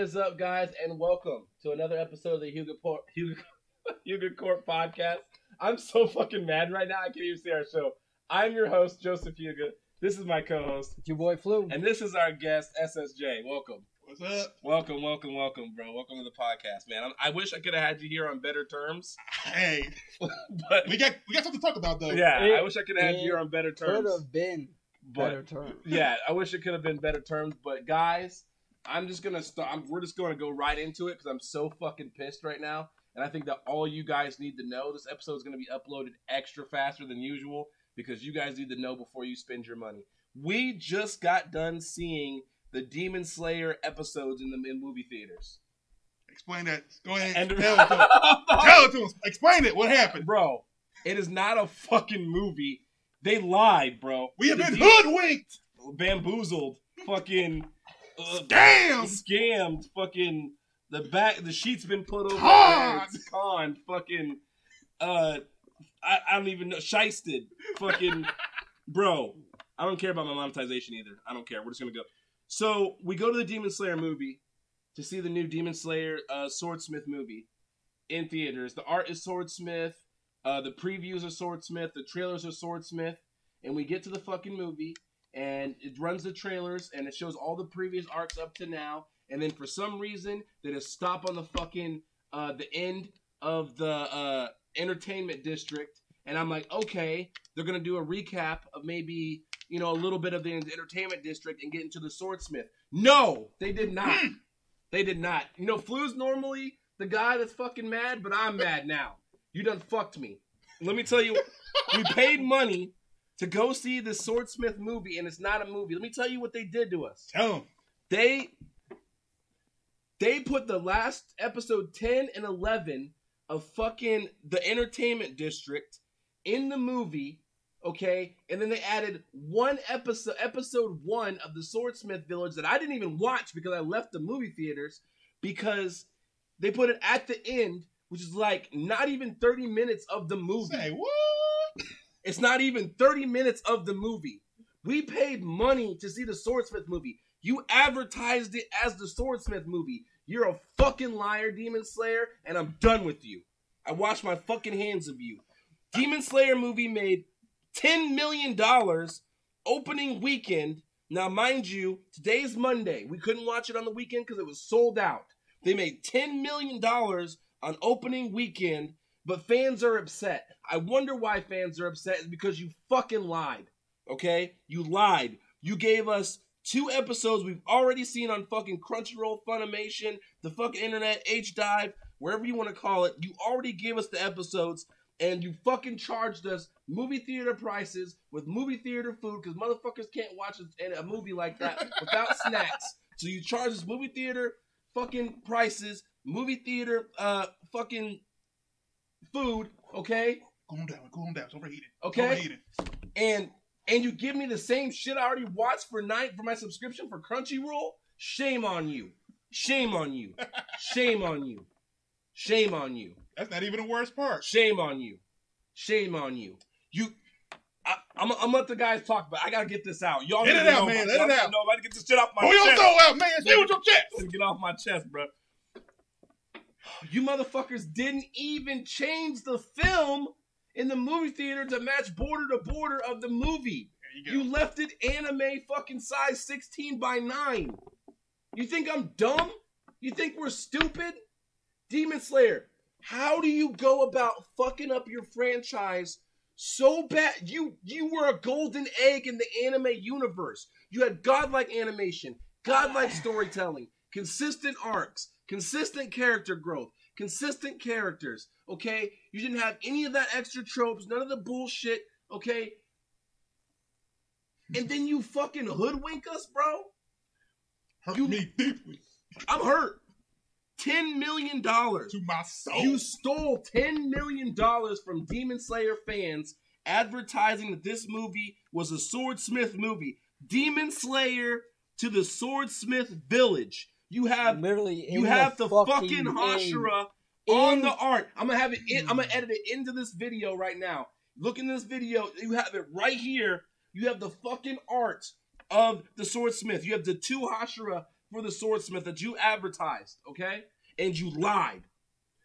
is up, guys, and welcome to another episode of the Hugo Port, Hugo, Hugo Court podcast. I'm so fucking mad right now. I can't even see our show. I'm your host, Joseph Hugo. This is my co-host, It's your boy Flu. and this is our guest, SSJ. Welcome, What's up? welcome, welcome, welcome, bro. Welcome to the podcast, man. I'm, I wish I could have had you here on better terms, Hey, but we got we got something to talk about though. yeah, It- I wish I could have had you here on better terms. Could have been But better term. yeah, I wish it could have been better terms. But guys, I'm just gonna start. I'm, we're just gonna go right into it because I'm so fucking pissed right now, and I think that all you guys need to know this episode is gonna be uploaded extra faster than usual because you guys need to know before you spend your money. We just got done seeing the Demon Slayer episodes in the in movie theaters. Explain that. Go ahead. And tell it to us. Tell it to us. Explain it. What happened? bro, it is not a fucking movie. They lied, bro. We have The been De- hoodwinked. bamboozled, fucking uh, Damn. scammed, fucking the back, the sheet's been put over heads, conned, fucking, uh, I, I don't even know, shisted, fucking, bro. I don't care about my monetization either. I don't care. We're just gonna go. So we go to the Demon Slayer movie to see the new Demon Slayer uh, Swordsmith movie in theaters. The art is Swordsmith. Uh, the previews are Swordsmith. The trailers are Swordsmith. And we get to the fucking movie, and it runs the trailers, and it shows all the previous arcs up to now. And then for some reason, they just stop on the fucking uh, the end of the uh, entertainment district, and I'm like, okay, they're gonna do a recap of maybe you know a little bit of the entertainment district and get into the swordsmith. No, they did not. they did not. You know, Flu's normally the guy that's fucking mad, but I'm mad now. You done fucked me. Let me tell you, we paid money to go see the Swordsmith movie, and it's not a movie. Let me tell you what they did to us. Tell him. They they put the last episode 10 and 11 of fucking the entertainment district in the movie, okay? And then they added one episode episode 1 of the Swordsmith Village that I didn't even watch because I left the movie theaters because they put it at the end, which is like not even 30 minutes of the movie. Say what? It's not even 30 minutes of the movie. We paid money to see the Swordsmith movie. You advertised it as the Swordsmith movie. You're a fucking liar, Demon Slayer, and I'm done with you. I wash my fucking hands of you. Demon Slayer movie made $10 million opening weekend. Now, mind you, today's Monday. We couldn't watch it on the weekend because it was sold out. They made $10 million on opening weekend but fans are upset. I wonder why fans are upset. Because you fucking lied. Okay? You lied. You gave us two episodes we've already seen on fucking Crunchyroll, Funimation, the fucking internet, HIDIVE, wherever you want to call it. You already gave us the episodes and you fucking charged us movie theater prices with movie theater food because motherfuckers can't watch a, a movie like that without snacks. So you charge us movie theater fucking prices, movie theater uh fucking food, okay? Cool down. cool down. It's overheated. Okay. Overheated. And and you give me the same shit I already watched for night for my subscription for Crunchyroll? Shame on you. Shame on you. Shame on you. Shame on you. That's not even the worst part. Shame on you. Shame on you. You I, I'm, I'm gonna let the guys talk, but I gotta get this out. Y'all Let need it out, know man. Let it y'all need to out. I'm about to get this shit off my your chest. soul out, man. Stay with your chest. Get off my chest, bro. You motherfuckers didn't even change the film in the movie theater to match border to border of the movie. You. You left it anime fucking size 16 by 9. You think I'm dumb? You think we're stupid? Demon Slayer, how do you go about fucking up your franchise so bad? You you were a golden egg in the anime universe. You had godlike animation, godlike storytelling, consistent arcs, consistent character growth, consistent characters. Okay, you didn't have any of that extra tropes, none of the bullshit. Okay, and then you fucking hoodwink us, bro. Hurt you- me deeply I'm hurt. Ten million dollars. to my soul. You stole ten million dollars from Demon Slayer fans, advertising that this movie was a swordsmith movie. Demon Slayer to the swordsmith village. You have Literally, you have the, fucking, fucking Hashira on the art. I'm gonna have it. In, I'm gonna mm. edit it into this video right now. Look in this video. You have it right here. You have the fucking art of the swordsmith. You have the two Hashira for the swordsmith that you advertised, okay? And you lied.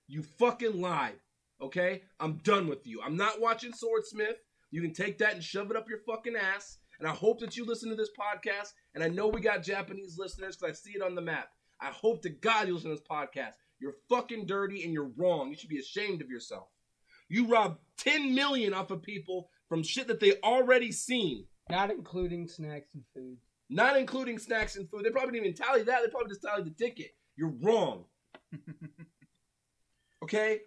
You fucking lied. Okay? I'm done with you. I'm not watching Swordsmith. You can take that and shove it up your fucking ass. And I hope that you listen to this podcast. And I know we got Japanese listeners because I see it on the map. I hope to God you listen to this podcast. You're fucking dirty and you're wrong. You should be ashamed of yourself. You robbed 10 million off of people from shit that they already seen, Not including snacks and food. not including snacks and food. They probably didn't even tally that. They probably just tallied the ticket. You're wrong. okay?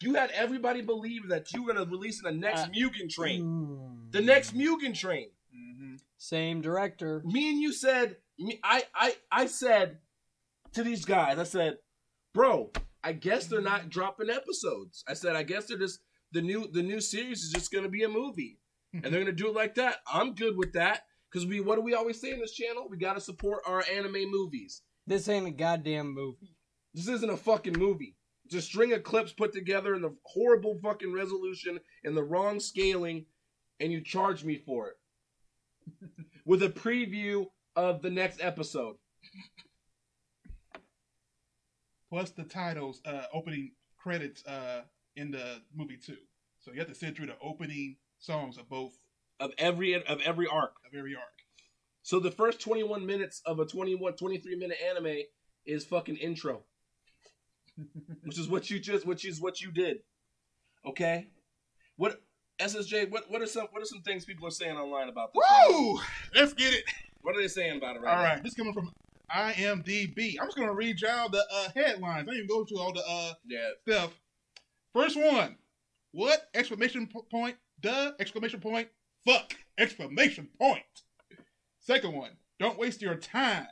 You had everybody believe that you were going to release in the next Uh, Mugen train. Mm. The next Mugen train. Mm-hmm. Same director. Me and you said, I, I, I said to these guys, I said, bro, I guess they're not dropping episodes. I said, I guess they're just the new the new series is just gonna be a movie, and they're gonna do it like that. I'm good with that because we what do we always say in this channel? We gotta support our anime movies. This ain't a goddamn movie. This isn't a fucking movie. It's a string of clips put together in the horrible fucking resolution and the wrong scaling, and you charge me for it with a preview of the next episode. Plus the titles, uh, opening credits uh, in the movie too. So you have to sit through the opening songs of both of every of every arc. of every arc. So the first 21 minutes of a 21 23 minute anime is fucking intro. Which is what you just which is what you did. Okay? What SSJ, what what are some what are some things people are saying online about this? Woo! Let's get it. What are they saying about it right now? All right, this coming from IMDb. I'm just gonna read y'all the uh, headlines. I didn't even go through all the uh. Yeah. stuff. First one. What exclamation point? Duh! Exclamation point. Fuck! Exclamation point. Second one. Don't waste your time.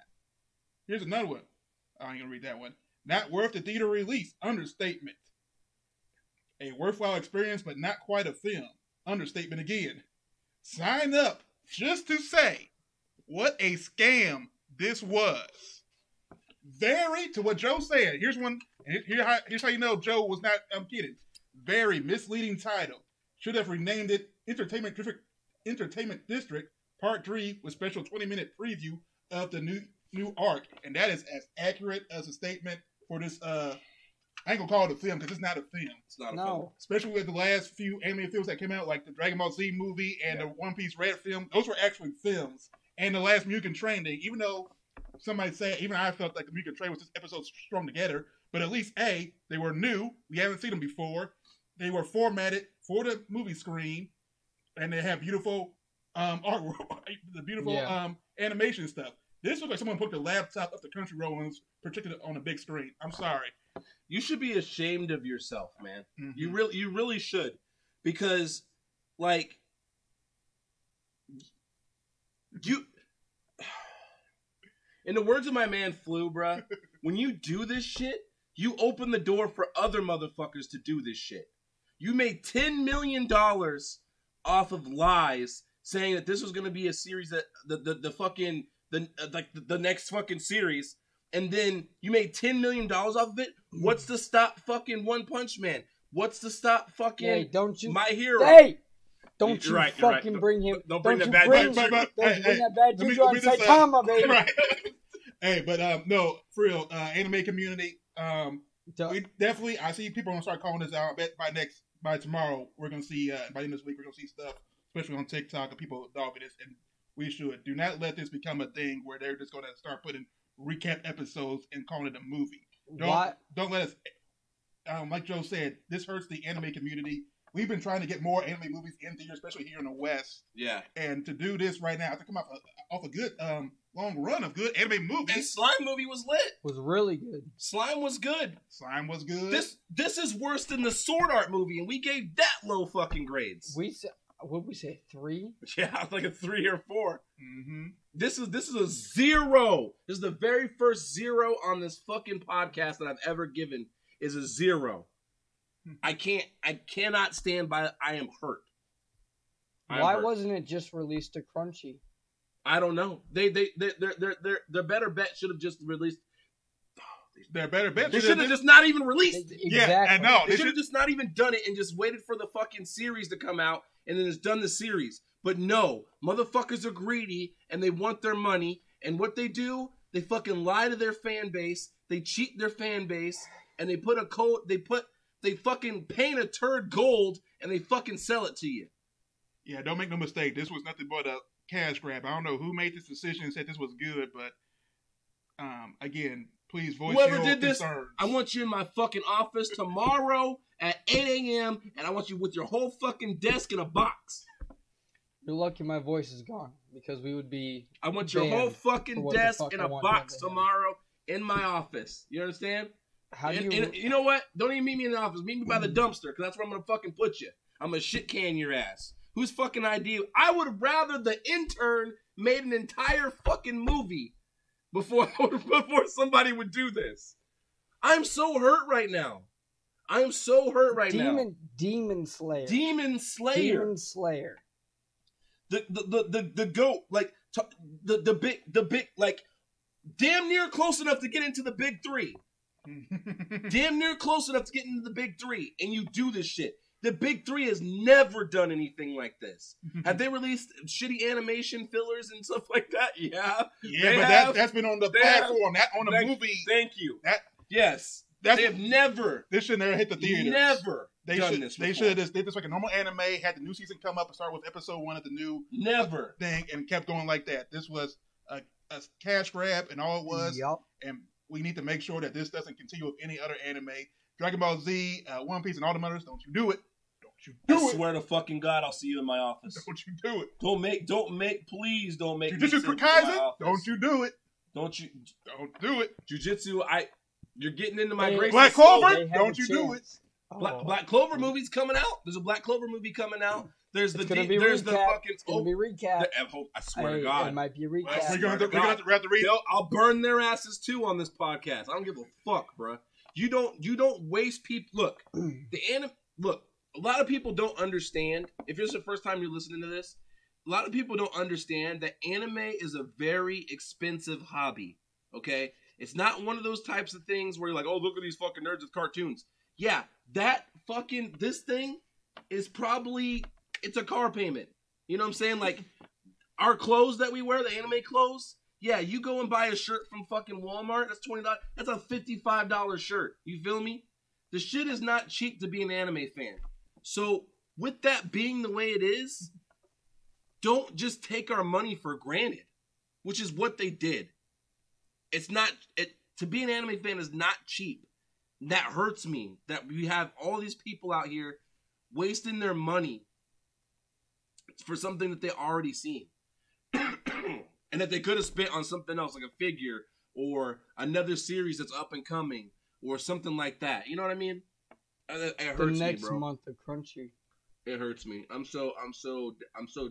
Here's another one. I ain't gonna read that one. Not worth the theater release. Understatement. A worthwhile experience, but not quite a film. Understatement again. Sign up just to say what a scam this was. Very to what Joe said. Here's one. Here, how, here's how you know Joe was not. I'm kidding. Very misleading title. Should have renamed it Entertainment District. Entertainment District Part Three with special 20 minute preview of the new new arc, and that is as accurate as a statement for this. uh I ain't gonna call it a film because it's not a film. It's not a No. Especially with the last few anime films that came out, like the Dragon Ball Z movie and the One Piece Red film. Those were actually films. And the last Mugen Train thing, even though somebody said, even I felt like the Mugen Train was this episode strung together, but at least A, they were new. We haven't seen them before. They were formatted for the movie screen, and they have beautiful um artwork, the beautiful Yeah. um animation stuff. This looks like someone put the laptop up the country road and projected it on a big screen. I'm sorry. You should be ashamed of yourself, man. Mhm. You really you really should. Because like you in the words of my man Flu, bruh, when you do this shit, you open the door for other motherfuckers to do this shit. You made ten million dollars off of lies saying that this was gonna be a series that the the, the fucking the like the, the next fucking series, and then you made ten million dollars off of it. What's to stop fucking One Punch Man? What's to stop fucking Hey, don't you? My Hero? Hey, don't You're you right, you're right. fucking Don't- bring him. don't bring the you bad bring, juju. But- but- don't hey, bring hey, that bad let me- juju let on me just say- Saitama, baby. right. hey, but um, no, for real, uh, anime community. Um, Don't- we definitely. I see people gonna start calling this out. I bet by next, by tomorrow, we're gonna see. Uh, by the end of this week, we're gonna see stuff, especially on TikTok, of people dogging this, and we should do not let this become a thing where they're just gonna start putting recap episodes and calling it a movie. Don't Why? don't let us. Um, like Joe said, this hurts the anime community. We've been trying to get more anime movies in theaters, especially here in the West. Yeah. And to do this right now, to come off a, off a good um, long run of good anime And movies, Slime movie was lit. Was really good. Slime was good. Slime was good. This this is worse than the Sword Art movie, and we gave that low fucking grades. We said, what did we say? Three? yeah, it's like a three or four. hmm This is this is a zero. This is the very first zero on this fucking podcast that I've ever given. Is a zero. I can't. I cannot stand by. I am hurt. I am Why hurt. wasn't it just released to Crunchy? I don't know. They they they their their their their better bet should have just released. They're better bet. They should have just not even released it. Yeah, I know. They They should have just not even done it and just waited for the fucking series to come out and then just done the series. But no, motherfuckers are greedy and they want their money. And what they do, They fucking lie to their fan base. They cheat their fan base, and they put a code. They put they fucking paint a turd gold, and they fucking sell it to you. Yeah, don't make no mistake. This was nothing but a cash grab. I don't know who made this decision and said this was good, but um, again, please voice Whoever your did this, concerns. I want you in my fucking office tomorrow at 8 a.m. and I want you with your whole fucking desk in a box. You're lucky my voice is gone because we would be. I want your whole fucking desk fuck in I a want box to tomorrow in my office. You understand? How do you? and you know what? Don't even meet me in the office. Meet me by the dumpster, because that's where I'm gonna fucking put you. I'm gonna shit can your ass. Whose fucking idea? I would rather the intern made an entire fucking movie before before somebody would do this. I'm so hurt right now. I'm so hurt right now. Demon Demon Slayer. Demon Slayer. Demon Slayer. the the the the, the goat like t- the the big the big like damn near close enough to get into the big three damn near close enough to get into the big three and you do this shit the big three has never done anything like this have they released shitty animation fillers and stuff like that yeah yeah, They but have- that that's been on the they have- platform. That on the Thank- movie. thank you That yes that's they have never this should never hit the theater. never They done should this they should have just did this like a normal anime. Had the new season come up and start with episode one of the new never thing and kept going like that. This was a, a cash grab and all it was. Yep. And we need to make sure that this doesn't continue with any other anime. Dragon Ball Z, uh, One Piece, and all the others. Don't you do it? Don't you I do it? swear to fucking God, I'll see you in my office. Don't you do it? Don't make, don't make, please don't make. me Jujutsu sit Kaisen. Don't you do it? Don't you? Don't do it. Jujutsu, I, you're getting into my Hey, grace. Black and. Clover? Don't a you do chance. Black, Oh. Black Clover movie's coming out. There's a Black Clover movie coming out. There's the It's gonna D- be there's the recap. fucking. It's gonna oh, be recap. the- I hope- I swear Hey, to God, It might be a recap. we're gonna have to, we're gonna have to, we have to read. They'll- I'll burn their asses too on this podcast. I don't give a fuck, bruh. You don't you don't waste people. Look, the anim. Look, a lot of people don't understand. If it's the first time you're listening to this, a lot of people don't understand that anime is a very expensive hobby. Okay, it's not one of those types of things where you're like, oh, look at these fucking nerds with cartoons. Yeah, that fucking this thing is probably it's a car payment. You know what I'm saying? Like our clothes that we wear, the anime clothes. Yeah, you go and buy a shirt from fucking Walmart. That's twenty dollars. That's a fifty-five dollar shirt. You feel me? The shit is not cheap to be an anime fan. So with that being the way it is, don't just take our money for granted, which is what they did. It's not it to be an anime fan is not cheap. That hurts me that we have all these people out here wasting their money for something that they already seen. and that they could have spent on something else like a figure or another series that's up and coming or something like that. You know what I mean? It, it the hurts next me, bro. month of Crunchy. It hurts me. I'm so I'm so I'm so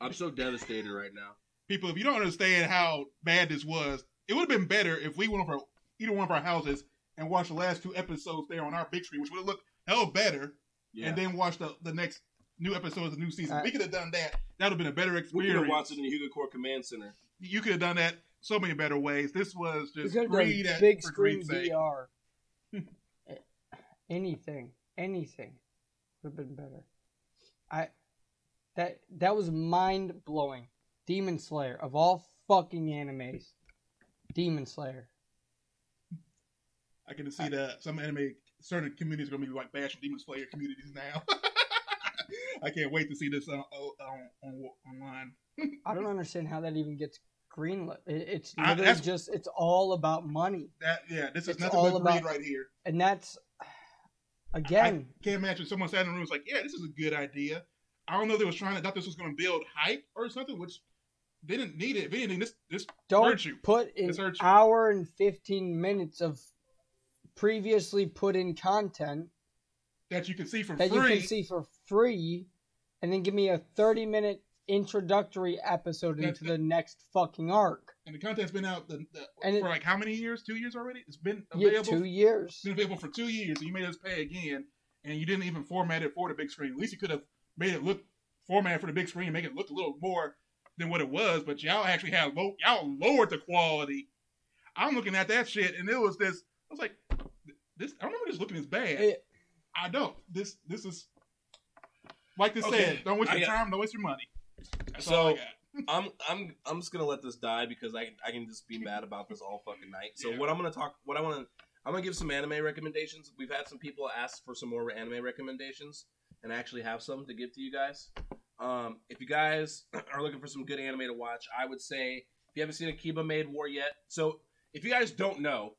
I'm so devastated right now. people, if you don't understand how bad this was, it would have been better if we went over either one of our houses and watch the last two episodes there on our big screen, which would have looked hell better, Yeah. and then watch the, the next new episodes of the new season. Uh, we could have done that. That would have been a better experience. we could have watched it in the Hugo Core Command Center. You could have done that so many better ways. This was just could have greed done at, big for screen. VR. anything, anything would have been better. I that that was mind blowing. Demon Slayer of all fucking animes. Demon Slayer. I can see that some anime certain communities are gonna be like bashing Demon Slayer communities now. I can't wait to see this on oh, on, on online. I don't understand how that even gets greenlit. It, it's literally that's- just it's all about money, That yeah, this is It's nothing all but about- greed right here. and that's again. I can't imagine someone sat in the room and was like, "Yeah, this is a good idea." I don't know if they was trying to thought this was going to build hype or something, which they didn't need it. If anything, this this Don't hurt you. put an hour and 15 minutes of previously put in content that you can see for that free. you can see for free and then give me a 30 minute introductory episode into the next fucking arc. and the content's been out the, the, And for it- like how many years? Two years already. It's been Yeah, available. two years. It's been available for two years, and you made us pay again, and you didn't even format it for the big screen. At least you could have made it look formatted for the big screen, make it look a little more than what it was. But y'all actually had low, y'all lowered the quality. I'm looking at that shit, and it was this. I was like, this. I don't remember this looking as bad. It- I don't. This this is like they Okay, said. Don't waste I your got- time. Don't waste your money. That's So- all I got. I'm I'm I'm just gonna let this die because I I can just be mad about this all fucking night. So Yeah. what I'm gonna talk, what I want to, I'm gonna give some anime recommendations. We've had some people ask for some more anime recommendations, and I actually have some to give to you guys. Um, if you guys are looking for some good anime to watch, I would say if you haven't seen Akiba Maid War yet, so if you guys don't know,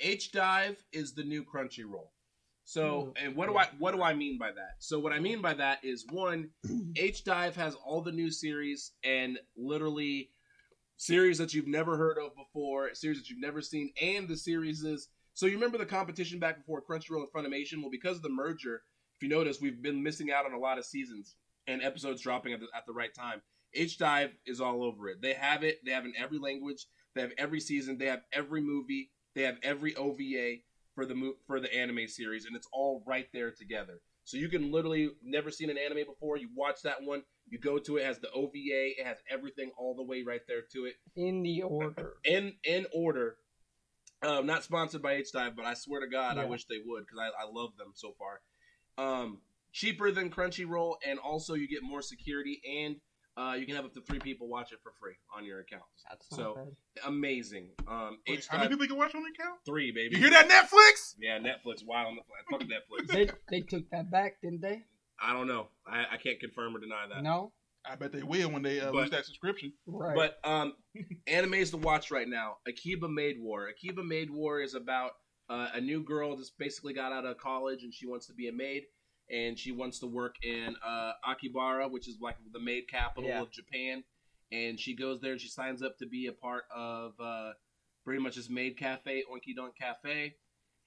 HIDIVE is the new Crunchyroll. So, mm-hmm. and what do I what do I mean by that? So, what I mean by that is one, HIDIVE has all the new series and literally series that you've never heard of before, series that you've never seen, and the series is. So you remember the competition back before Crunchyroll and Funimation? Well, because of the merger, if you notice, we've been missing out on a lot of seasons and episodes dropping at the, at the right time. HIDIVE is all over it. They have it. They have in every language. They have every season. They have every movie. They have every OVA for the for the anime series, and it's all right there together. So you can literally never seen an anime before. You watch that one. You go to it, it has the OVA. It has everything all the way right there to it In the order. in in order. Um, not sponsored by HIDIVE, but I swear to God, I wish they would because I, I love them so far. Um, cheaper than Crunchyroll, and also you get more security, and uh, you can have up to three people watch it for free on your account. That's not So bad. amazing. Um, Wait, how many people you can watch on your account? three, baby. You hear that, Netflix? Yeah, Netflix. Wow, on the fuck Netflix. They they took that back, didn't they? I don't know. I, I can't confirm or deny that. No. I bet they will when they uh, But- lose that subscription. Right. But um, animes to watch right now. Akiba Maid War. Akiba Maid War is about uh, a new girl that's basically got out of college and she wants to be a maid and she wants to work in uh, Akibara, which is like the maid capital Yeah. of Japan. And she goes there and she signs up to be a part of uh, pretty much this maid cafe, Oinky Doink Cafe.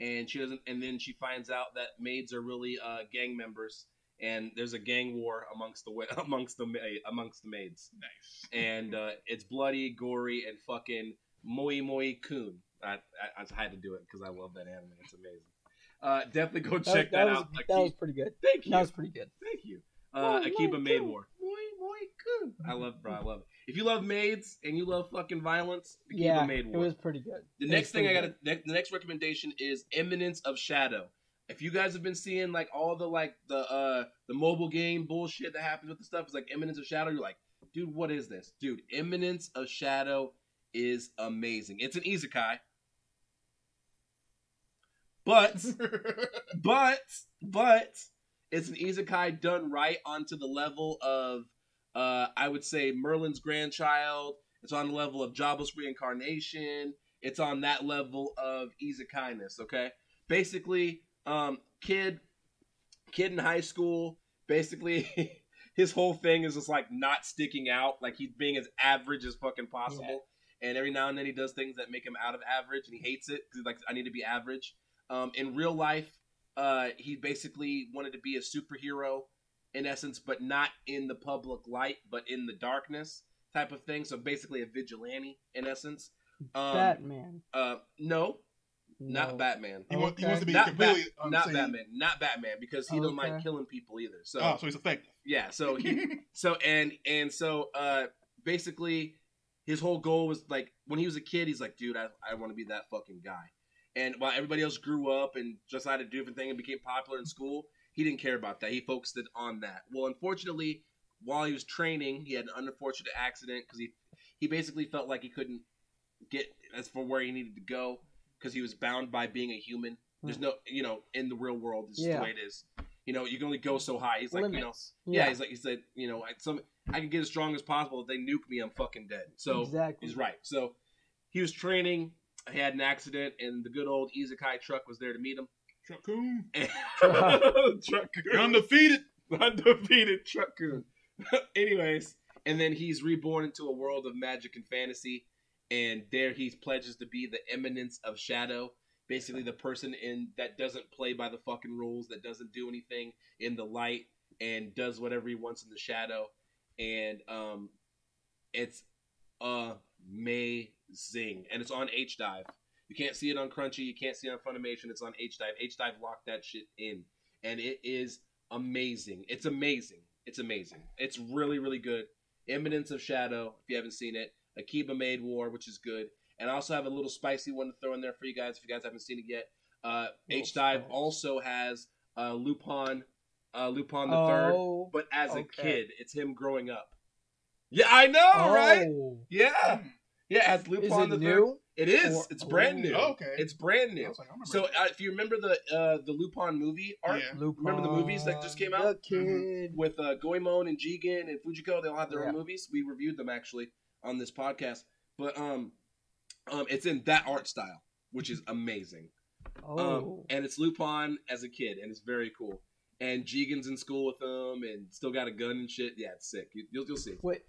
And she doesn't. And then she finds out that maids are really uh, gang members, and there's a gang war amongst the amongst the ma- amongst the maids Nice. and uh, it's bloody, gory, and fucking moi moi kun. I, I, I had to do it because I love that anime. It's amazing. Uh, definitely go that, check that that, was out. that was pretty good. Thank you. That was pretty good. Thank you. Uh, Akiba Maid. War. Moi moi kun. I love, bro. I love it. If you love maids and you love fucking violence, Akiba Yeah, Maid it was pretty good. The It next thing I got, the next recommendation is Eminence of Shadow. If you guys have been seeing like all the like the uh the mobile game bullshit that happens with the stuff, it's like Eminence of Shadow. You're like, dude, what is this, dude? Eminence of Shadow is amazing. It's an isekai, but but but it's an isekai done right onto the level of uh I would say Merlin's grandchild. It's on the level of Jobless reincarnation. It's on that level of isekai'ness, okay? Basically, um kid kid in high school, basically his whole thing is just like not sticking out, like he's being as average as fucking possible. And every now and then he does things that make him out of average and he hates it because he's like, I need to be average. Um, in real life, uh, he basically wanted to be a superhero in essence, but not in the public light, but in the darkness type of thing. So basically, a vigilante in essence. Um, Batman. Uh, no, No. not Batman. He, wants, he wants to be Not, completely Bat- not unseen. Batman. Not Batman because he don't mind killing people either. So Oh, so he's effective. yeah, so he so and and so uh basically his whole goal was like when he was a kid he's like dude I, I want to be that fucking guy and while everybody else grew up and decided to do different thing and became popular in school he didn't care about that he focused it on that well unfortunately while he was training he had an unfortunate accident because he he basically felt like he couldn't get as for where he needed to go because he was bound by being a human hmm. there's no you know in the real world this is Yeah. the way it is you know you can only go so high he's like you know Limits. yeah, he's like he said, you know, I, some I can get as strong as possible. If they nuke me, I'm fucking dead. So exactly. he's right. So he was training. He had an accident, and the good old isekai truck was there to meet him. Truck-kun. truck You're undefeated. undefeated truck-kun. Anyways, and then he's reborn into a world of magic and fantasy, and there he pledges to be the eminence of shadow. Basically, the person in that doesn't play by the fucking rules, that doesn't do anything in the light, and does whatever he wants in the shadow. And um, it's amazing, and it's on HIDIVE. You can't see it on Crunchy. You can't see it on Funimation. It's on HIDIVE. H Dive locked that shit in, and it is amazing. It's amazing. It's amazing. It's really, really good. Eminence of Shadow, if you haven't seen it. Akiba Maid War, which is good. And I also have a little spicy one to throw in there for you guys if you guys haven't seen it yet. Uh, HIDIVE also has uh, Lupin, uh, Lupin the Third, oh, but as a kid, it's him growing up. Yeah, I know, right? Oh. Yeah, Hmm. Yeah. It has Is Lupin it the new? Third. It is. Or- it's brand new. Oh, okay. It's brand new. like, So uh, if you remember the uh, the Lupin movie art Yeah. Lupin, Remember the movies that just came out? The kid. with uh, Goemon and Jigen and Fujiko, they all have their Yeah. own movies. We reviewed them actually on this podcast, but um, um, it's in that art style, which is amazing. Um, Oh. and it's Lupin as a kid, and it's very cool. And Jigen's in school with him, and still got a gun and shit. Yeah, it's sick. You, you'll you'll see. Wait,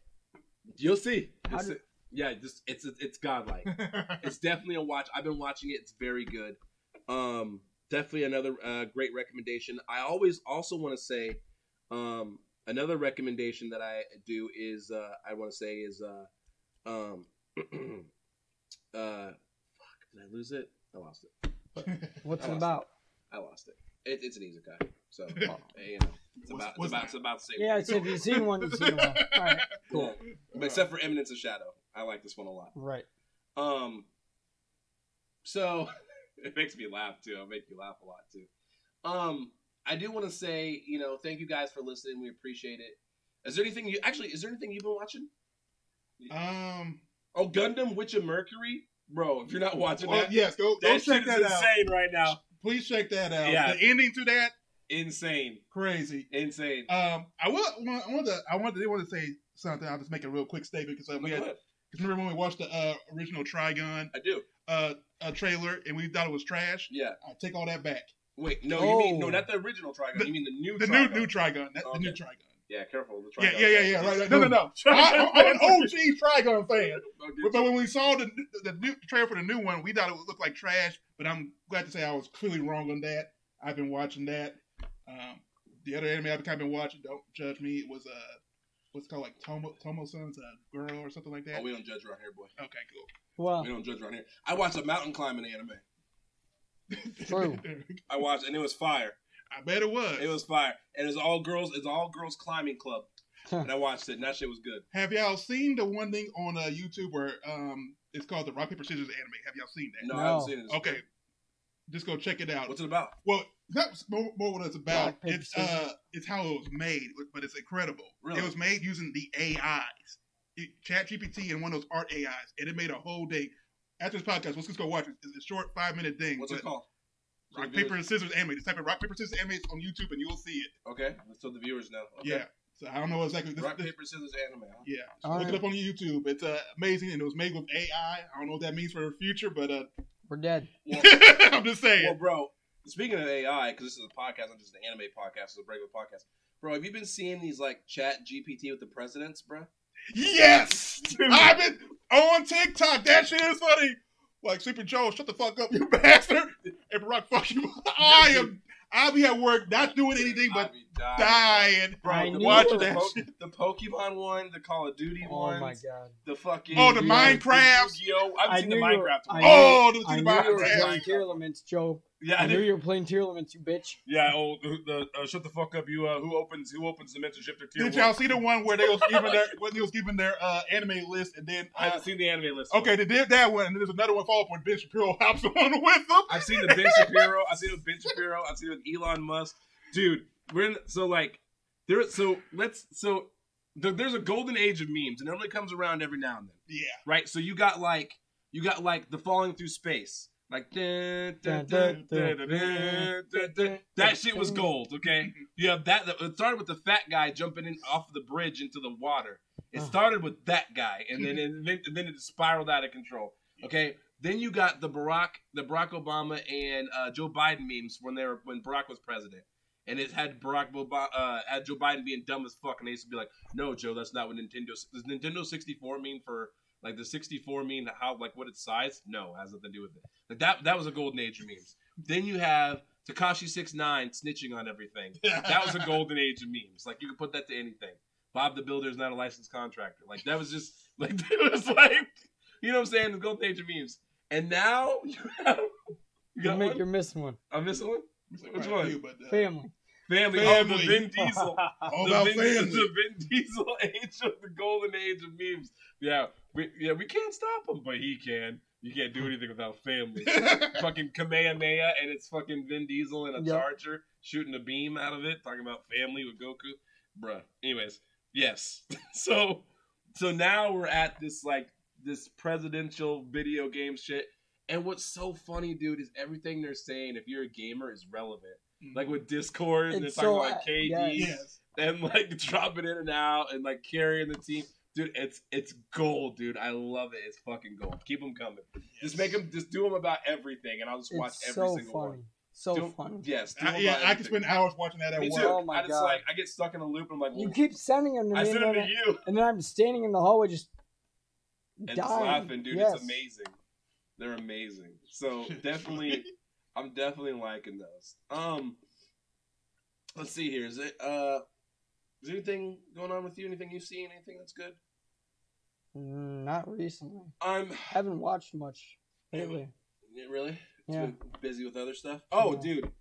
You'll see. You'll How see. did- Yeah, just it's it's godlike. it's definitely a watch. I've been watching it. It's very good. Um, definitely another uh, great recommendation. I always also want to say, um, another recommendation that I do is uh, I want to say is uh, um, uh, fuck, did I lose it? I lost it. what's I it lost about? I lost it. it it's an isekai. So you know, it's What's- about it's about it's about the same. Yeah, so if you've seen one, you've seen one. All right, cool. But except for Eminence of Shadow, I like this one a lot. right. Um, so it makes me laugh too. It'll make you laugh a lot too. Um, I do want to say, you know, thank you guys for listening. We appreciate it. Is there anything you actually? Is there anything you've been watching? um. Oh, Gundam Witch of Mercury, bro. If you're not watching Well, that, yes, go, go that check shit is that out. insane right now. Please check that out. Yeah. The ending to that, Insane, crazy. insane. Um, I will. I want to. I want to. want to say something. I'll just make a real quick statement because we Go had. Ahead. Cause remember when we watched the uh, original Trigun I do. uh, uh, trailer and we thought it was trash? Yeah. I take all that back. Wait, no, you mean no, Oh. not the original Trigun. The- you mean the new The Trigun. new new Trigun. That, The new Okay. Trigun. Yeah, careful. The Yeah, Trigun. yeah, yeah, yeah. Right, right. No, no, no. I, I'm an OG Trigun fan. But, but when we saw the the, the new trailer for the new one, we thought it would look like trash. But I'm glad to say I was clearly wrong on that. I've been watching that. Um, the other anime I've kind of been watching, don't judge me. It was uh, what's it called like Tomo Tomo Son's a girl or something like that. Oh, we don't judge around here, boy. okay, cool. Well, We don't judge around here. I watched a mountain climbing anime. True. I watched, and it was fire. I bet it was. It was fire, and it's all girls. It's all girls climbing club, and I watched it, and that shit was good. Have y'all seen the one thing on uh, YouTube where um, it's called the Rock Paper Scissors anime? Have y'all seen that? No, I haven't seen it. It's Okay, good. just go check it out. What's it about? Well, that's more, more what it's about. Rock, it's uh, it's how it was made, but it's incredible. Really? It was made using the AIs, it, ChatGPT and one of those art AIs, and it made a whole day. After this podcast, let's just go watch it. It's a short five minute thing. What's it called? So Rock the viewers- paper scissors anime. Just type in rock paper scissors anime on YouTube, and you'll see it. Okay, let's tell the viewers now. Okay. Yeah. So I don't know exactly. This, Rock this- paper scissors anime. Huh? yeah. So All look right. it up on YouTube. It's uh, amazing, and it was made with AI. I don't know what that means for the future, but uh, we're dead. Well, I'm just saying. well, bro. Speaking of AI, because this is a podcast, not just an anime podcast, it's a regular podcast. Bro, have you been seeing these like ChatGPT with the presidents, bro? Yes, I've been on TikTok. That shit is funny. Like Super Joe, shut the fuck up, you bastard. And Barack, fuck you. I am. I'll be at work, not doing anything but dying. dying, Bro, I the, knew watching that Po- shit. the Pokemon one, the Call of Duty Oh ones, my god. the fucking Oh, the Yu- Minecrafts. Yu-Gi-Oh! I haven't seen the knew you were- Minecraft I one. knew- Oh, the I thing knew about you were that. elements, Joe. Yeah, I I knew did. you were playing tier elements, you bitch. Yeah, oh, the, the uh, shut the fuck up, you. Uh, who opens? Who opens the Dimension Shifter tier? Did one? y'all see the one where they was giving their when they was giving their uh, anime list and then I haven't seen the anime list. okay they did that one and then there's another one follow up when Ben Shapiro hops on with them. I've seen the Ben Shapiro. I've seen it with Ben Shapiro. I've seen it with Elon Musk. Dude, we're in. So like, there. So let's. So the, there's a golden age of memes, and it only comes around every now and then, Yeah, right? So you got like, you got like the falling through space, like dun, dun, dun, that shit was gold. Okay, you have that. It started with the fat guy jumping in off the bridge into the water. It Oh. started with that guy, and then and then, and then it spiraled out of control. Okay, then you got the Barack, the Barack Obama and uh, Joe Biden memes when they were when Barack was president, and it had Barack Obama, uh, had Joe Biden being dumb as fuck, and they used to be like, "No, Joe, that's not what Nintendo does. Nintendo 64 mean for like the 64 mean how like what its size? No, has nothing to do with it. Like that that was a golden age of memes. Then you have Tekashi 69 snitching on everything. That was a golden age of memes. Like you could put that to anything. Bob the Builder is not a licensed contractor. Like that was just like it was like you know what I'm saying? The golden age of memes. And now you have you You make, one? you're missing one. I'm missing one. Which Right, one? you, but, uh, Family. Family. Oh, the Family. Vin Diesel. all the, about Vin, family. the Vin Diesel age of the golden age of memes. Yeah, we yeah we can't stop him, but he can. You can't do anything without family. fucking Kamehameha and it's fucking Vin Diesel in a Yep. charger shooting a beam out of it, talking about family with Goku. Bruh. Anyways, yes. so So now we're at this like this presidential video game shit. And what's so funny, dude, is everything they're saying. If you're a gamer, is relevant. Like with Discord, and they're It's talking about like KD yes. yes. and like dropping in and out and like carrying the team. Dude, it's it's gold, dude. I love it. It's fucking gold. Keep them coming. Just make them, just do them about everything, and I'll just watch It's every so single funny. one. So Do- funny. Yes, do I, 'em yeah, I can spend hours watching that at Me work. too. Oh my I just God. like I get stuck in a loop. and I'm like, You keep sending them to me, I and send them then, to you and then I'm standing in the hallway just and dying. just laughing, dude. Yes. It's amazing. They're amazing. So definitely, I'm definitely liking those. Um, let's see here. Is it uh, is there anything going on with you? Anything you've seen? Anything that's good? Mm, Not recently. I'm haven't watched much lately. Yeah, really. It's Yeah. been busy with other stuff. Oh, Yeah. dude,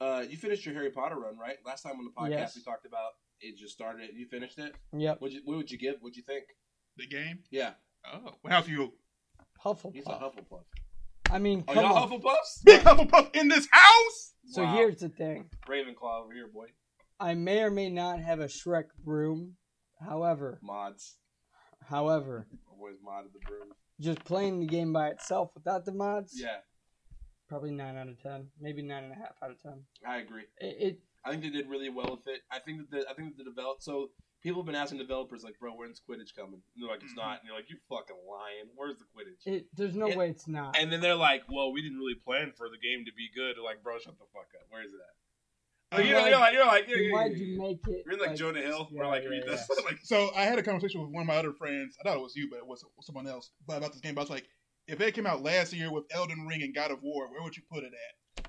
uh, you finished your Harry Potter run, right? Last time on the podcast Yes. we talked about it. Just started it. You finished it. Yep. What you what would you give? What'd you think? The game? Yeah, Oh. What house are you? he's a Hufflepuff. Hufflepuff. I mean, come y'all on. Hufflepuffs? Big Hufflepuff in this house? So Wow. here's the thing. Ravenclaw over here, boy. I may or may not have a Shrek broom. However, Mods. however, My boys modded the broom. just playing the game by itself without the mods, Yeah, probably nine out of ten, maybe nine and a half out of ten. I agree. It, it I think they did really well with it. I think that the I think that the develop so people have been asking developers like, bro, when's Quidditch coming? And they're like, it's Mhm. not. And you're like, you fucking lying. Where's the Quidditch? it there's no It- way it's not. And then they're like, "Well, we didn't really plan for the game to be good." Like, bro, shut the fuck up. Where is it at? Like, Uh, you're, you're like, you're like, yeah, Then yeah, why'd you make it? You're in like, Jonah Hill, yeah, where like yeah, read this. yeah. like, So I had a conversation with one of my other friends. I thought it was you, but it was someone else. But about this game, I was like, if it came out last year with Elden Ring and God of War, where would you put it at?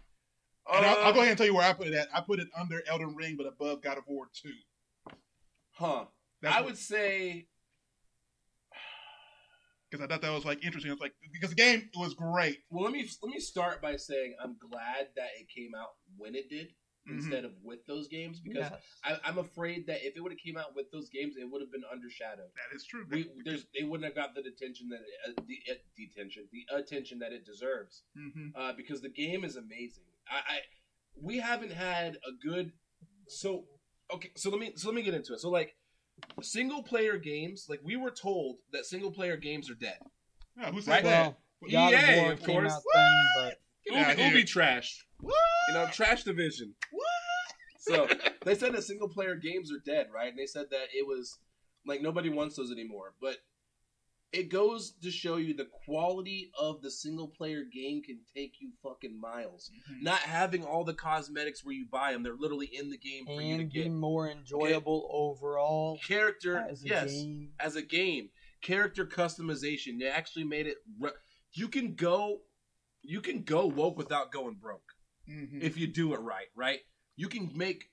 And I'll, I'll go ahead and tell you where I put it at. I put it under Elden Ring, but above God of War Two. Huh? That's I what- would say, because I thought that was like interesting. It's like because the game was great. well, let me let me start by saying I'm glad that it came out when it did Mhm. instead of with those games because Yes. I, I'm afraid that if it would have came out with those games, it would have been undershadowed. That is true. We, there's, they wouldn't have got the detention that it, uh, the uh, detention, the attention that it deserves. hmm uh, because the game is amazing. I, I we haven't had a good so okay. So let me so let me get into it. So like single player games, like we were told that single player games are dead. Yeah, who said Right. that? Well, God of of course. out then, but Get outta Ubi. Ubi trash, What? you know, trash division. What? So they said that single player games are dead, right? And they said that it was like nobody wants those anymore. But it goes to show you the quality of the single player game can take you fucking miles. Mhm. Not having all the cosmetics where you buy them, they're literally in the game for you to and get. more enjoyable overall Character, as a yes, game. as a game. Character customization. They actually made it. Re- you can go, you can go woke without going broke Mhm. if you do it right. Right? You can make,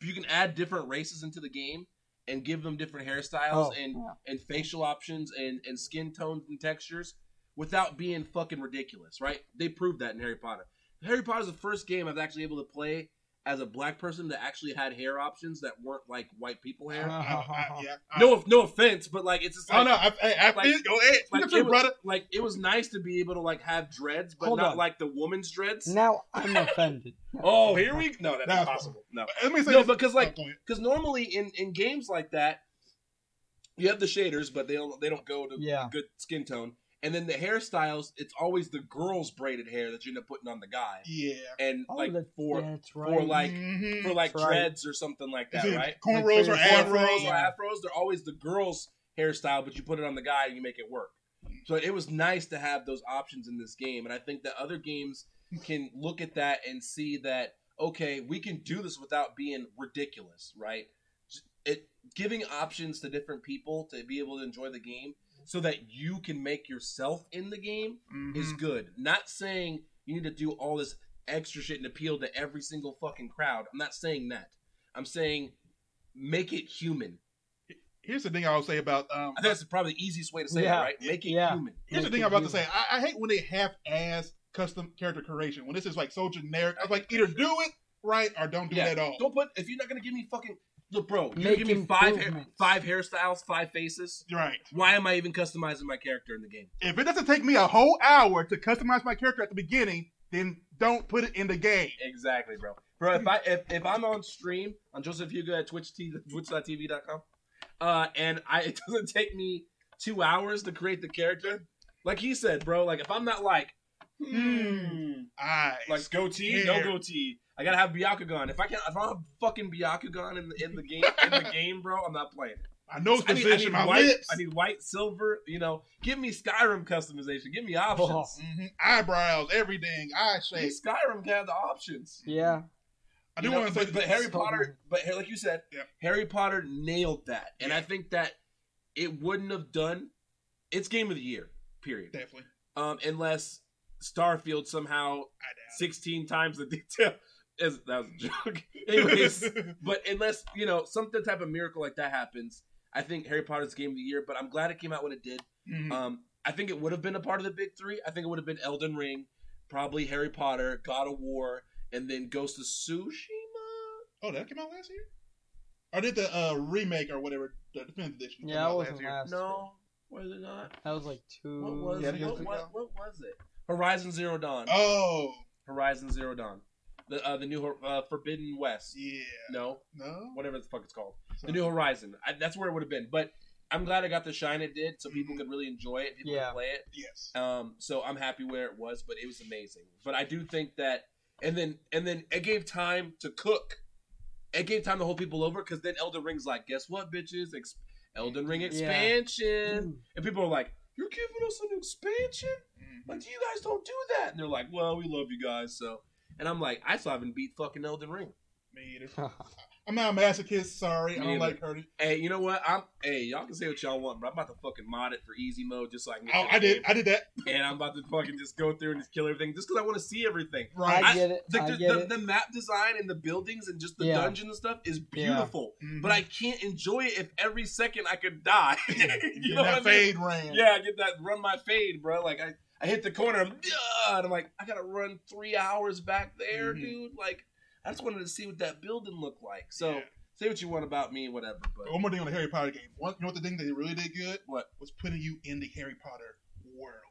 you can add different races into the game and give them different hairstyles Oh, and yeah. and facial options and and skin tones and textures without being fucking ridiculous. Right? They proved that in Harry Potter. Harry Potter is the first game I was actually able to play as a black person that actually had hair options that weren't like white people hair. Uh-huh. I- I- yeah. I- No, no offense, but like it's just oh, Like, Oh no! I, I, I like- feel, go ahead. like, Like, it was, like it was nice to be able to like have dreads, but Hold not on. like the woman's dreads. Now I'm offended. Oh, here we no, that's That's impossible. No, Let me say no, this. because like Oh, go ahead. because normally in in games like that, you have the shaders, but they don't they don't go to Yeah. good skin tone. And then the hairstyles, it's always the girl's braided hair that you end up putting on the guy, yeah. and Oh, like that- for right. for like Mhm. for like That's right. dreads or something like that, Is it right? Cornrows or Like afros. Afros or afros, they're always the girl's hairstyle, but you put it on the guy and you make it work. So it was nice to have those options in this game, and I think that other games can look at that and see that okay, we can do this without being ridiculous, right? It giving options to different people to be able to enjoy the game, so that you can make yourself in the game Mhm. is good. Not saying you need to do all this extra shit and appeal to every single fucking crowd. I'm not saying that. I'm saying make it human. Here's the thing I'll say about um. I think that's probably the easiest way to say Yeah. that, right? Make it Yeah. human. Here's the thing I'm about to say. I, I hate when they half-ass custom character creation. When this is like so generic, I was like, either do it right or don't do Yeah. it at all. Don't put if you're not gonna give me fucking look, bro. You give me five hair, five hairstyles, five faces. Right. Why am I even customizing my character in the game? If it doesn't take me a whole hour to customize my character at the beginning, then don't put it in the game. Exactly, bro. Bro, if I if, if I'm on stream on Joseph Hugo at Twitch T, twitch.tv.com, uh, and I it doesn't take me two hours to create the character. Like he said, bro. Like if I'm not like, hmm, Eyes. like goatee, no goatee. I gotta have Byakugan. If I can't, if I don't have fucking Byakugan in the in the game, in the game, bro, I'm not playing. my nose I need, I need my white. lips, I need white, silver. You know, give me Skyrim customization. Give me options. Mhm. eyebrows, everything, eye Give shape. Skyrim can have the options. Yeah. I You do know, want to say, but, but Harry so Potter, good. but like you said, Yeah. Harry Potter nailed that, and Yeah. I think that it wouldn't have done. It's game of the year, period. definitely. Um, unless Starfield somehow I doubt. sixteen times the detail. Is that was a joke. Anyways, but unless you know something type of miracle like that happens, I think Harry Potter's game of the year. But I'm glad it came out when it did. Mhm. Um, I think it would have been a part of the big three. I think it would have been Elden Ring, probably Harry Potter, God of War, and then Ghost of Tsushima. oh, that came out last year. Or did the uh, remake or whatever the definitive edition? Yeah, out that wasn't last year? last. No, was it not? That was like two. What was Yeah, it? What, what, what was it? Horizon Zero Dawn. Oh, Horizon Zero Dawn. The uh, the new uh, Forbidden West. yeah. No, No. whatever the fuck it's called. The New Horizon. I, that's where it would have been. But I'm glad I got the shine it did, so people could really enjoy it. People Yeah. could play it. Yes. Um, so I'm happy where it was, but it was amazing. But I do think that, and then and then it gave time to cook. It gave time to hold people over because then Elden Ring's like, guess what, bitches? Ex- Elden Ring expansion, Mm. and people are like, you're giving us an expansion? Mhm. Like, you guys don't do that. And they're like, well, we love you guys, so. And I'm like, I still haven't beat fucking Elden Ring. Me either. I'm not a masochist. Sorry, I Me don't either. like hurting. Hey, you know what? I'm hey, y'all can say what y'all want, but I'm about to fucking mod it for easy mode just so I can. Oh, I did. game. I did that. and I'm about to fucking just go through and just kill everything just because I want to see everything. Right. I get it. The, I get the, it. the map design and the buildings and just the Yeah. dungeon and stuff is Yeah. beautiful, Mhm. but I can't enjoy it if every second I could die. you Get know that what I mean? fade ran. Yeah, I get that run my fade, bro. Like I, I hit the corner, I'm, "Yeah," and I'm like, I gotta run three hours back there, Mhm. dude. Like I just wanted to see what that building looked like. So Yeah. say what you want about me, whatever. But One more thing on the Harry Potter game. One, you know what the thing that they really did good? What? Was putting you in the Harry Potter world.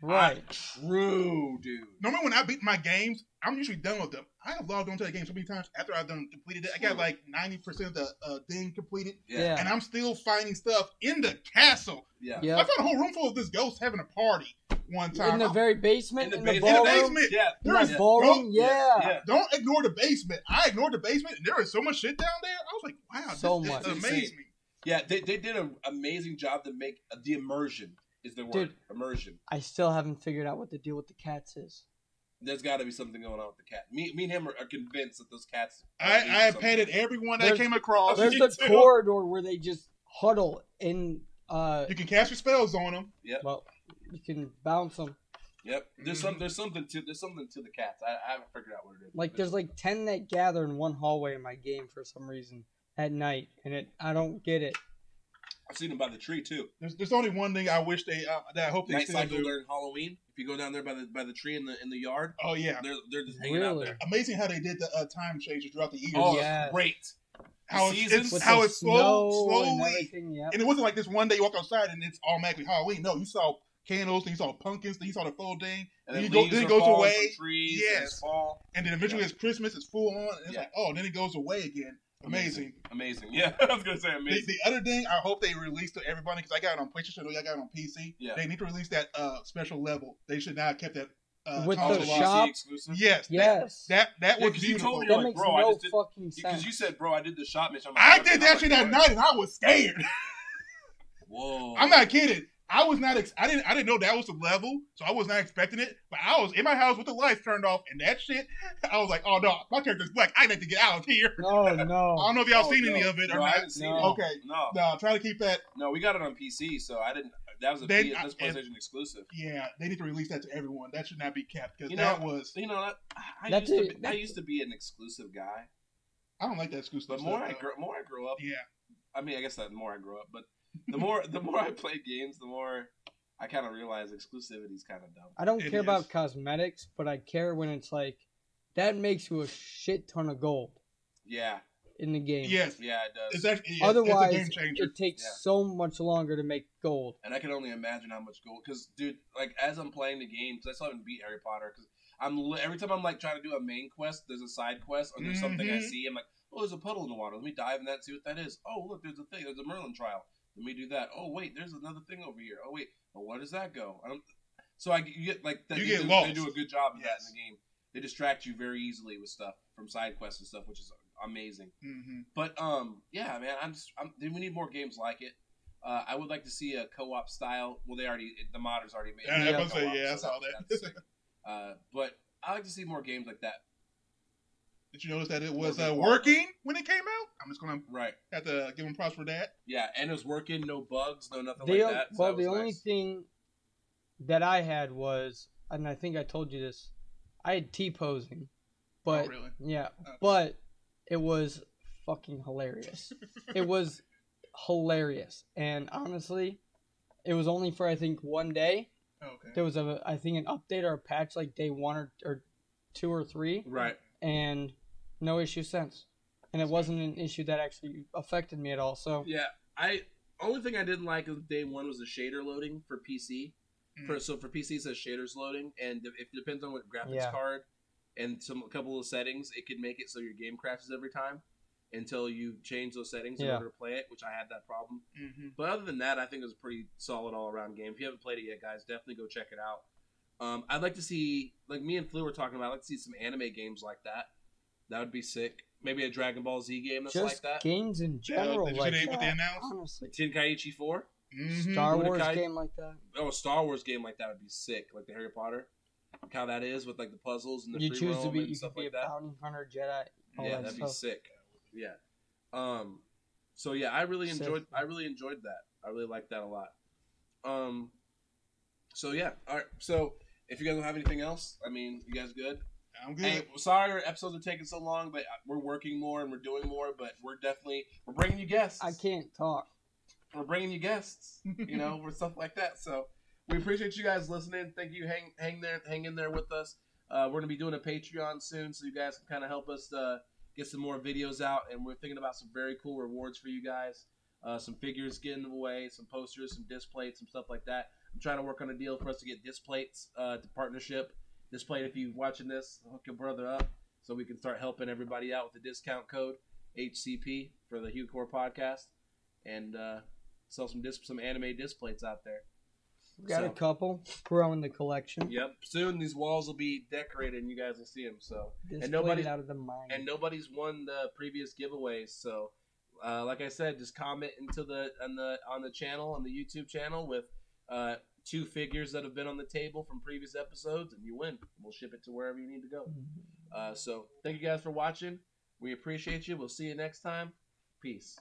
right. true, dude. Normally, when I beat my games, I'm usually done with them. I have logged onto the game so many times after I've done completed it. I got like 90% of the uh, thing completed, Yeah. and I'm still finding stuff in the castle. Yeah. I Yeah. found a whole room full of this ghost having a party one time. In the I'm- very basement, in the, in the ballroom, basement. Yeah. in There the is- ballroom, Yeah. yeah. Yeah. Don't ignore the basement. I ignored the basement, and there was so much shit down there. I was like, wow, So this, much. this amazed me. Yeah, they, they did an amazing job to make uh, the immersion is the word Dude. immersion. I still haven't figured out what the deal with the cats is. There's got to be something going on with the cat. Me, me and him are, are convinced that those cats. I, into I have something. petted everyone that I came across. There's me the corridor where they just huddle in. Uh, You can cast your spells on them. well, you can bounce them. Yep. There's some. There's something to. There's something to the cats. I, I haven't figured out what it is. Like there's like ten that gather in one hallway in my game for some reason at night, and it I don't get it. I've seen them by the tree too. There's, there's only one thing I wish they uh, that I hope they Night still cycle do. during Halloween. If you go down there by the by the tree in the in the yard, Oh yeah, they're they're just hanging out Really? there. amazing how they did the uh, time changes throughout the years. Oh, Yeah. great. how it's, seasons? it's With how the it's slow, snow and slowly, everything. Yep. and it wasn't like this one day you walk outside and it's automatically Halloween. No, you saw candles, then you saw the pumpkins, then you saw the full thing, And Then then, go- then it goes away. From trees. Yes. and fall. and then eventually Yeah. it's Christmas, it's full on. And it's Yeah. like, oh, then it goes away again. Amazing. Amazing. Yeah, I was gonna say amazing. the other thing I hope they release to everybody because I got it on PlayStation, I got it on PC. Yeah. They need to release that uh, special level. They should not have kept that uh, With the console PC lock. shop? exclusive. Yes. Yes. That that Yeah, was 'cause you told me, that like, makes bro, I no just did- fucking Because you said, bro, I did the shop mission. I'm like, I did that shit that night and I was scared. Whoa. I'm not kidding. I was not. Ex- I didn't. I didn't know that was the level, so I was not expecting it. But I was in my house with the lights turned off and that shit. I was like, "Oh no, my character's black. I need to get out of here." Oh no, I don't know if y'all Oh, seen no. any of it or No, I not. haven't seen No. it. Okay, No. no, try to keep that. No, we got it on PC, so I didn't. That was a Then P- I- this PlayStation exclusive. Yeah, they need to release that to everyone. That should not be kept because that know, was. You know, I, I That's used to. Be, I used to be an exclusive guy, I don't like that exclusive. but more stuff, I though. grow, more I grow up. Yeah, I mean, I guess that more I grow up, but the more the more I play games, the more I kind of realize exclusivity is kind of dumb. I don't It care is. about cosmetics, but I care when it's like that makes you a shit ton of gold Yeah, in the game. yes, yeah, it does. it's actually yeah, Otherwise, it's a game changer. it takes Yeah. so much longer to make gold. and I can only imagine how much gold. Because, dude, like as I'm playing the game, because I still haven't beat Harry Potter. Because I'm li- every time I'm like trying to do a main quest, there's a side quest, or there's something I Mhm. see. I'm like, Oh, there's a puddle in the water. Let me dive in that and see what that is. Oh, look, there's a thing. There's a Merlin trial. Let me do that. Oh, wait, there's another thing over here. Oh, wait, well, where does that go? I don't. So I you get like that, You they get do, lost. They do a good job of that in the game. They distract you very easily with stuff from side quests and stuff, which is amazing. Mm-hmm. But um, yeah, man, I'm just I'm, we need more games like it. Uh, I would like to see a co-op style. Well, they already the modders already made. Yeah, I was say, yeah, I saw that. sick. uh, but I like to see more games like that. Did you notice that it was More uh, working when it came out? I'm just gonna Right. have to give them props for that. Yeah, and it was working. No bugs. No nothing The like o- that. so well, that the only nice. thing that I had was, and I think I told you this, I had T posing, but oh, really? yeah, Okay. but it was fucking hilarious. it was hilarious, and honestly, it was only for I think one day. Okay. There was a I think an update or a patch like day one or, or two or three, Right. And no issue since. And it wasn't an issue that actually affected me at all. So Yeah. I only thing I didn't like of day one was the shader loading for PC. For Mm. so for PC it says shaders loading, and if it depends on what graphics Yeah. card and some a couple of settings, it could make it so your game crashes every time until you change those settings in Yeah. order to play it. Which I had that problem. Mm-hmm. But other than that, I think it was a pretty solid all around game. If you haven't played it yet, guys, definitely go check it out. Um, I'd like to see, like me and Flu were talking about, I'd like to see some anime games like that. That would be sick. Maybe a Dragon Ball Z game that's just like that. games in general, did you like see what they that, announced? honestly, Tenkaichi 4? Mm-hmm. Star Wars Budokai- game like that. Oh, a Star Wars game like that would be sick, like the Harry Potter. Like how that is with like the puzzles and the You free choose to be, and you stuff could be like a that. bounty hunter, Jedi. All yeah, that that'd be sick. Yeah. Um. So yeah, I really Sick. enjoyed. I really enjoyed that. I really liked that a lot. Um. So yeah. All right. So if you guys don't have anything else, I mean, you guys good? I'm good. Hey, sorry our episodes are taking so long, but we're working more and we're doing more. But we're definitely we're bringing you guests. I can't talk. we're bringing you guests, you know, for stuff like that. So we appreciate you guys listening. Thank you. Hang hang there, hang in there with us. Uh, we're gonna be doing a Patreon soon, so you guys can kind of help us uh, get some more videos out. And we're thinking about some very cool rewards for you guys. Uh, some figures getting away, some posters, some Displates, some stuff like that. I'm trying to work on a deal for us to get Displates uh, to partnership. Displate, if you're watching this, hook your brother up so we can start helping everybody out with the discount code HCP for the Hugh Core podcast. And uh, sell some disc, some anime Displates out there. We got So- a couple growing the collection. Yep. Soon these walls will be decorated, and you guys will see them. So, Displayed nobody- out of the mind. and nobody's won the previous giveaways. So, uh, like I said, just comment into the on the on the channel on the YouTube channel with uh, two figures that have been on the table from previous episodes, and you win. We'll ship it to wherever you need to go. Uh, so, thank you guys for watching. We appreciate you. We'll see you next time. Peace.